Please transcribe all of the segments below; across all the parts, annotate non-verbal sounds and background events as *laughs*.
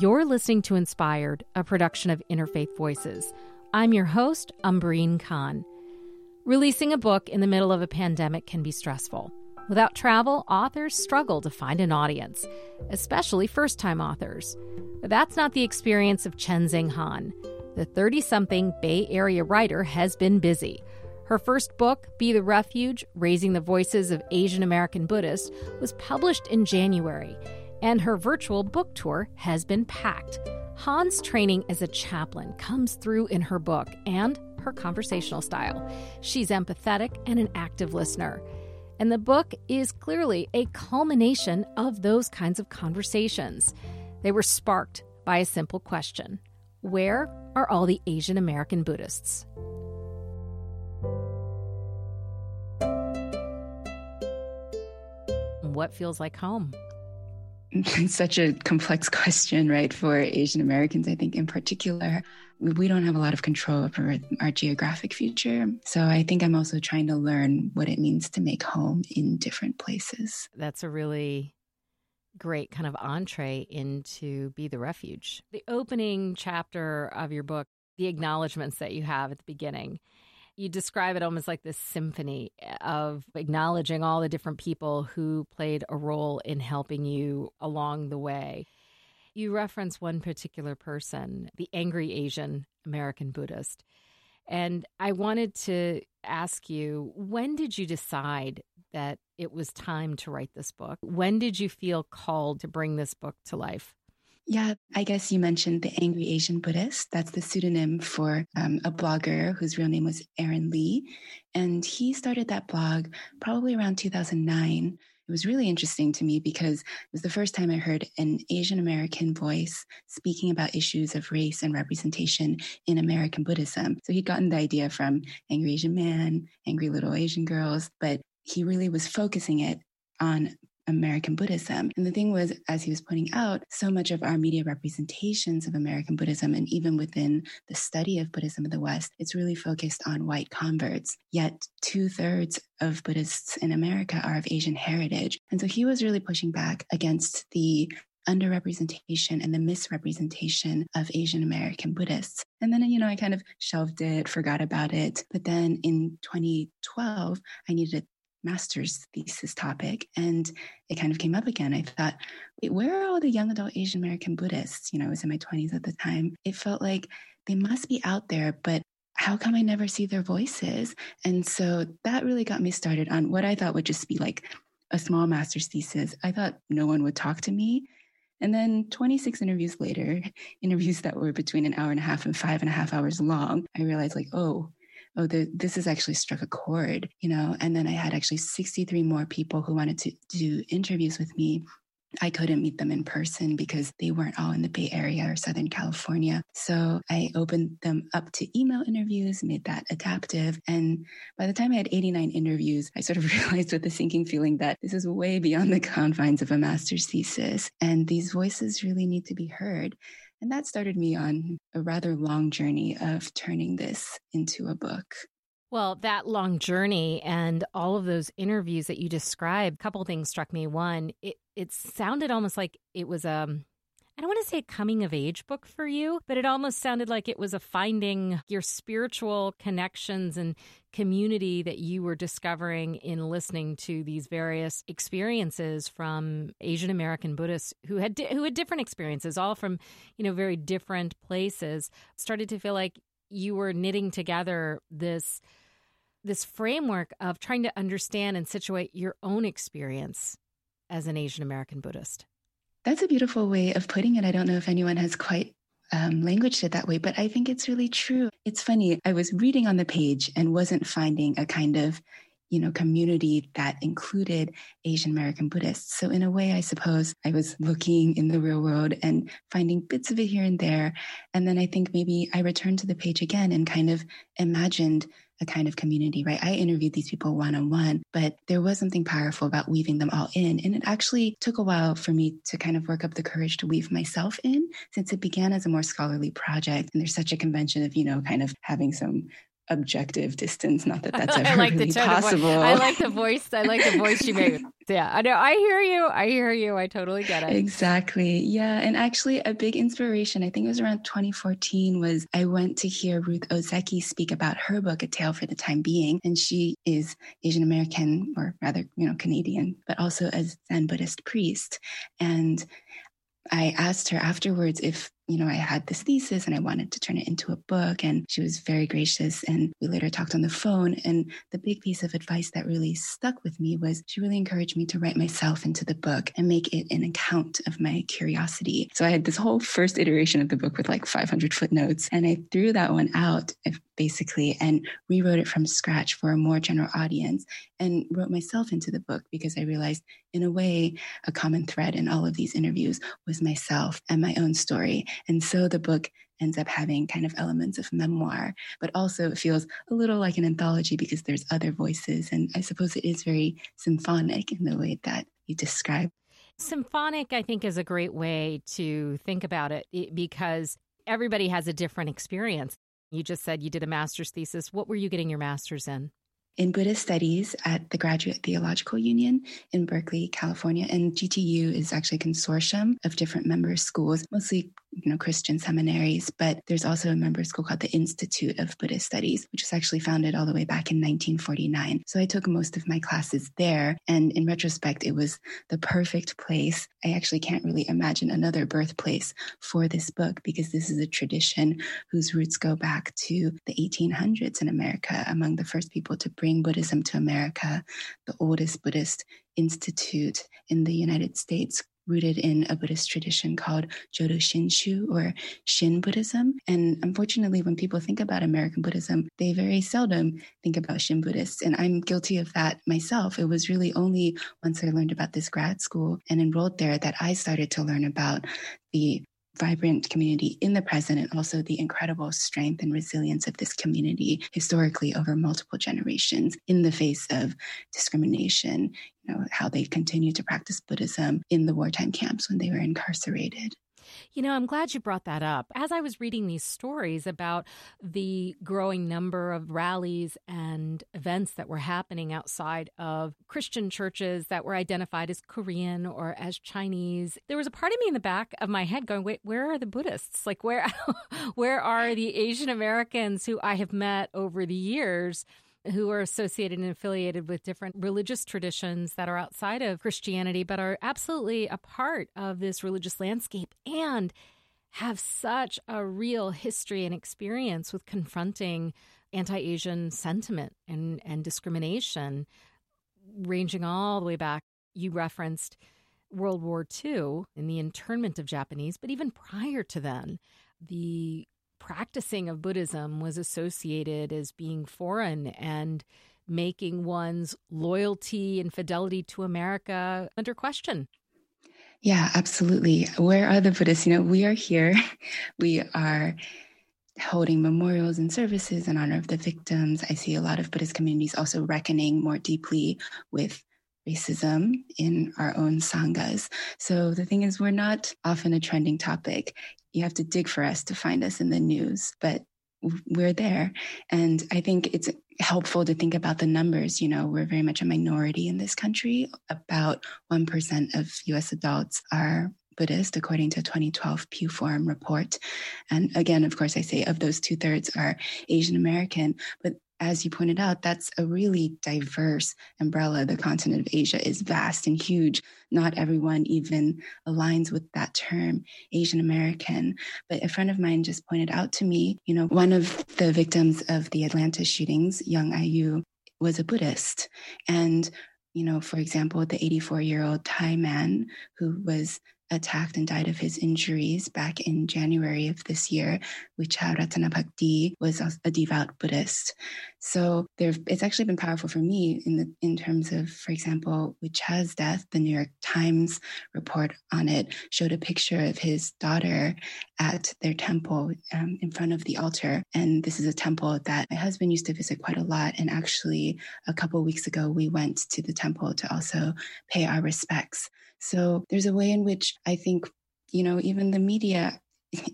You're listening to Inspired, a production of Interfaith Voices. I'm your host, Umbreen Khan. Releasing a book in the middle of a pandemic can be stressful. Without travel, authors struggle to find an audience, especially first time authors. But that's not the experience of Chenxing Han. The 30 something Bay Area writer has been busy. Her first book, Be the Refuge Raising the Voices of Asian American Buddhists, was published in January and her virtual book tour has been packed. Han's training as a chaplain comes through in her book and her conversational style. She's empathetic and an active listener. And the book is clearly a culmination of those kinds of conversations. They were sparked by a simple question Where are all the Asian American Buddhists? What feels like home? *laughs* such a complex *laughs* question, right? For Asian Americans, I think in particular, we don't have a lot of control over our geographic future. So I think I'm also trying to learn what it means to make home in different places. That's a really great kind of entree into Be the Refuge. The opening chapter of your book, the acknowledgments that you have at the beginning you describe it almost like this symphony eh, of acknowledging all the different people who played a role in helping you along the way. You reference one particular person, the angry Asian American Buddhist. And I wanted to ask you when did you decide that it was time to write this book? When did you feel called to bring this book to life? Yeah, I guess you mentioned the Angry Asian Buddhist. That's the pseudonym for um, a blogger whose real name was Aaron Lee. And he started that blog probably around 2009. It was really interesting to me because it was the first time I heard an Asian American voice speaking about issues of race and representation in American Buddhism. So he'd gotten the idea from Angry Asian Man, Angry Little Asian Girls, but he really was focusing it on American Buddhism. And the thing was, as he was pointing out, so much of our media representations of American Buddhism and even within the study of Buddhism in the West, it's really focused on white converts. Yet two thirds of Buddhists in America are of Asian heritage. And so he was really pushing back against the underrepresentation and the misrepresentation of Asian American Buddhists. And then, you know, I kind of shelved it, forgot about it. But then in 2012, I needed master's thesis topic and it kind of came up again. I thought, wait, where are all the young adult Asian American Buddhists? You know, I was in my 20s at the time. It felt like they must be out there, but how come I never see their voices? And so that really got me started on what I thought would just be like a small master's thesis. I thought no one would talk to me. And then 26 interviews later, *laughs* interviews that were between an hour and a half and five and a half hours long, I realized like, oh, oh, this has actually struck a chord, you know? And then I had actually 63 more people who wanted to do interviews with me. I couldn't meet them in person because they weren't all in the Bay Area or Southern California. So I opened them up to email interviews, made that adaptive. And by the time I had 89 interviews, I sort of *laughs* realized with a sinking feeling that this is way beyond the confines of a master's thesis. And these voices really need to be heard. And that started me on a rather long journey of turning this into a book. Well, that long journey and all of those interviews that you described, a couple things struck me. One, it, it sounded almost like it was a um, I don't want to say a coming of age book for you, but it almost sounded like it was a finding your spiritual connections and community that you were discovering in listening to these various experiences from Asian American Buddhists who had di- who had different experiences, all from you know very different places. Started to feel like you were knitting together this this framework of trying to understand and situate your own experience as an Asian American Buddhist. That's a beautiful way of putting it. I don't know if anyone has quite um, languaged it that way, but I think it's really true. It's funny. I was reading on the page and wasn't finding a kind of you know, community that included Asian American Buddhists. So in a way, I suppose I was looking in the real world and finding bits of it here and there. And then I think maybe I returned to the page again and kind of imagined a kind of community, right? I interviewed these people one on one, but there was something powerful about weaving them all in. And it actually took a while for me to kind of work up the courage to weave myself in since it began as a more scholarly project. And there's such a convention of, you know, kind of having some objective distance. Not that that's *laughs* ever like really possible. I like the voice. I like the voice you made. *laughs* Yeah, I know. I hear you. I hear you. I totally get it. Exactly. Yeah. And actually, a big inspiration, I think it was around 2014, was I went to hear Ruth Ozeki speak about her book, A Tale for the Time Being. And she is Asian American, or rather, you know, Canadian, but also a Zen Buddhist priest. And I asked her afterwards if you know, I had this thesis and I wanted to turn it into a book. And she was very gracious. And we later talked on the phone. And the big piece of advice that really stuck with me was she really encouraged me to write myself into the book and make it an account of my curiosity. So I had this whole first iteration of the book with like 500 footnotes. And I threw that one out basically and rewrote it from scratch for a more general audience and wrote myself into the book because I realized, in a way, a common thread in all of these interviews was myself and my own story. And so the book ends up having kind of elements of memoir, but also it feels a little like an anthology because there's other voices. And I suppose it is very symphonic in the way that you describe. Symphonic, I think, is a great way to think about it because everybody has a different experience. You just said you did a master's thesis. What were you getting your master's in? in Buddhist studies at the Graduate Theological Union in Berkeley, California. And GTU is actually a consortium of different member schools, mostly you know Christian seminaries, but there's also a member school called the Institute of Buddhist Studies, which was actually founded all the way back in 1949. So I took most of my classes there, and in retrospect, it was the perfect place. I actually can't really imagine another birthplace for this book because this is a tradition whose roots go back to the 1800s in America, among the first people to bring Buddhism to America, the oldest Buddhist institute in the United States rooted in a Buddhist tradition called Jodo Shinshu or Shin Buddhism. And unfortunately, when people think about American Buddhism, they very seldom think about Shin Buddhists. And I'm guilty of that myself. It was really only once I learned about this grad school and enrolled there that I started to learn about the vibrant community in the present and also the incredible strength and resilience of this community historically over multiple generations in the face of discrimination you know how they continued to practice buddhism in the wartime camps when they were incarcerated you know, I'm glad you brought that up. As I was reading these stories about the growing number of rallies and events that were happening outside of Christian churches that were identified as Korean or as Chinese, there was a part of me in the back of my head going, wait, where are the Buddhists? Like, where, *laughs* where are the Asian Americans who I have met over the years? Who are associated and affiliated with different religious traditions that are outside of Christianity, but are absolutely a part of this religious landscape and have such a real history and experience with confronting anti Asian sentiment and, and discrimination, ranging all the way back. You referenced World War II and the internment of Japanese, but even prior to then, the practicing of Buddhism was associated as being foreign and making one's loyalty and fidelity to America under question. Yeah, absolutely. Where are the Buddhists? You know, we are here. *laughs* We are holding memorials and services in honor of the victims. I see a lot of Buddhist communities also reckoning more deeply with racism in our own sanghas. So the thing is, we're not often a trending topic you have to dig for us to find us in the news, but we're there. And I think it's helpful to think about the numbers. You know, we're very much a minority in this country. About 1% of US adults are Buddhist, according to a 2012 Pew Forum report. And again, of course, I say of those two thirds are Asian American, but as you pointed out, that's a really diverse umbrella. The continent of Asia is vast and huge. Not everyone even aligns with that term, Asian American. But a friend of mine just pointed out to me, you know, one of the victims of the Atlanta shootings, Yong Ae Yue, was a Buddhist. And you know, for example, the 84 year old Thai man who was attacked and died of his injuries back in January of this year, Wicha Ratanabhakdi was a devout Buddhist. So there, it's actually been powerful for me in the in terms of, for example, Wicha's death. The New York Times report on it showed a picture of his daughter at their temple um, in front of the altar, and this is a temple that my husband used to visit quite a lot. And actually, a couple weeks ago, we went to the temple to also pay our respects. So there's a way in which I think, you know, even the media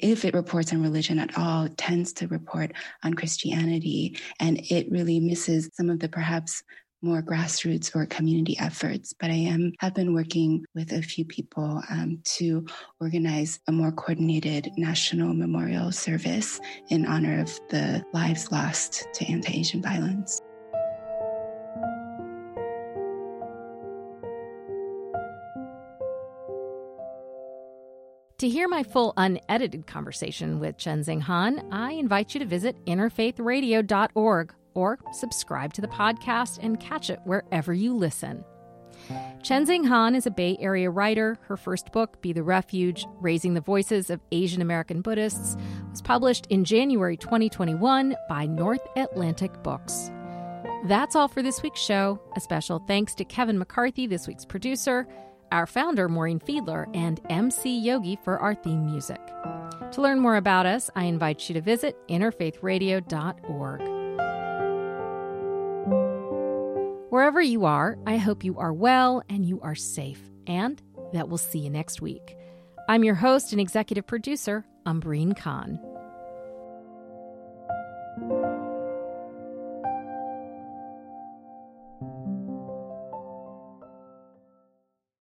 if it reports on religion at all, tends to report on Christianity. And it really misses some of the perhaps more grassroots or community efforts, but I am have been working with a few people um, to organize a more coordinated national memorial service in honor of the lives lost to anti-Asian violence. To hear my full unedited conversation with Chenxing Han, I invite you to visit interfaithradio.org or subscribe to the podcast and catch it wherever you listen. Chenxing Han is a Bay Area writer. Her first book, Be the Refuge Raising the Voices of Asian American Buddhists, was published in January 2021 by North Atlantic Books. That's all for this week's show. A special thanks to Kevin McCarthy, this week's producer, our founder, Maureen Fiedler, and MC Yogi for our theme music. To learn more about us, I invite you to visit interfaithradio.org. Wherever you are, I hope you are well and you are safe, and that we'll see you next week. I'm your host and executive producer, Umbreen Khan.